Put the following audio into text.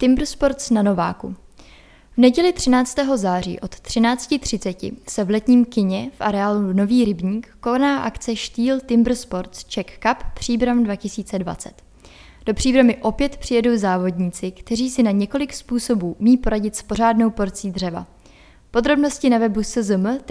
Timber Sports na Nováku. V neděli 13. září od 13.30 se v letním kině v areálu Nový rybník koná akce Štýl Timber Sports Czech Cup Příbram 2020. Do Příbramy opět přijedou závodníci, kteří si na několik způsobů mí poradit s pořádnou porcí dřeva. Podrobnosti na webu szm.pb.cz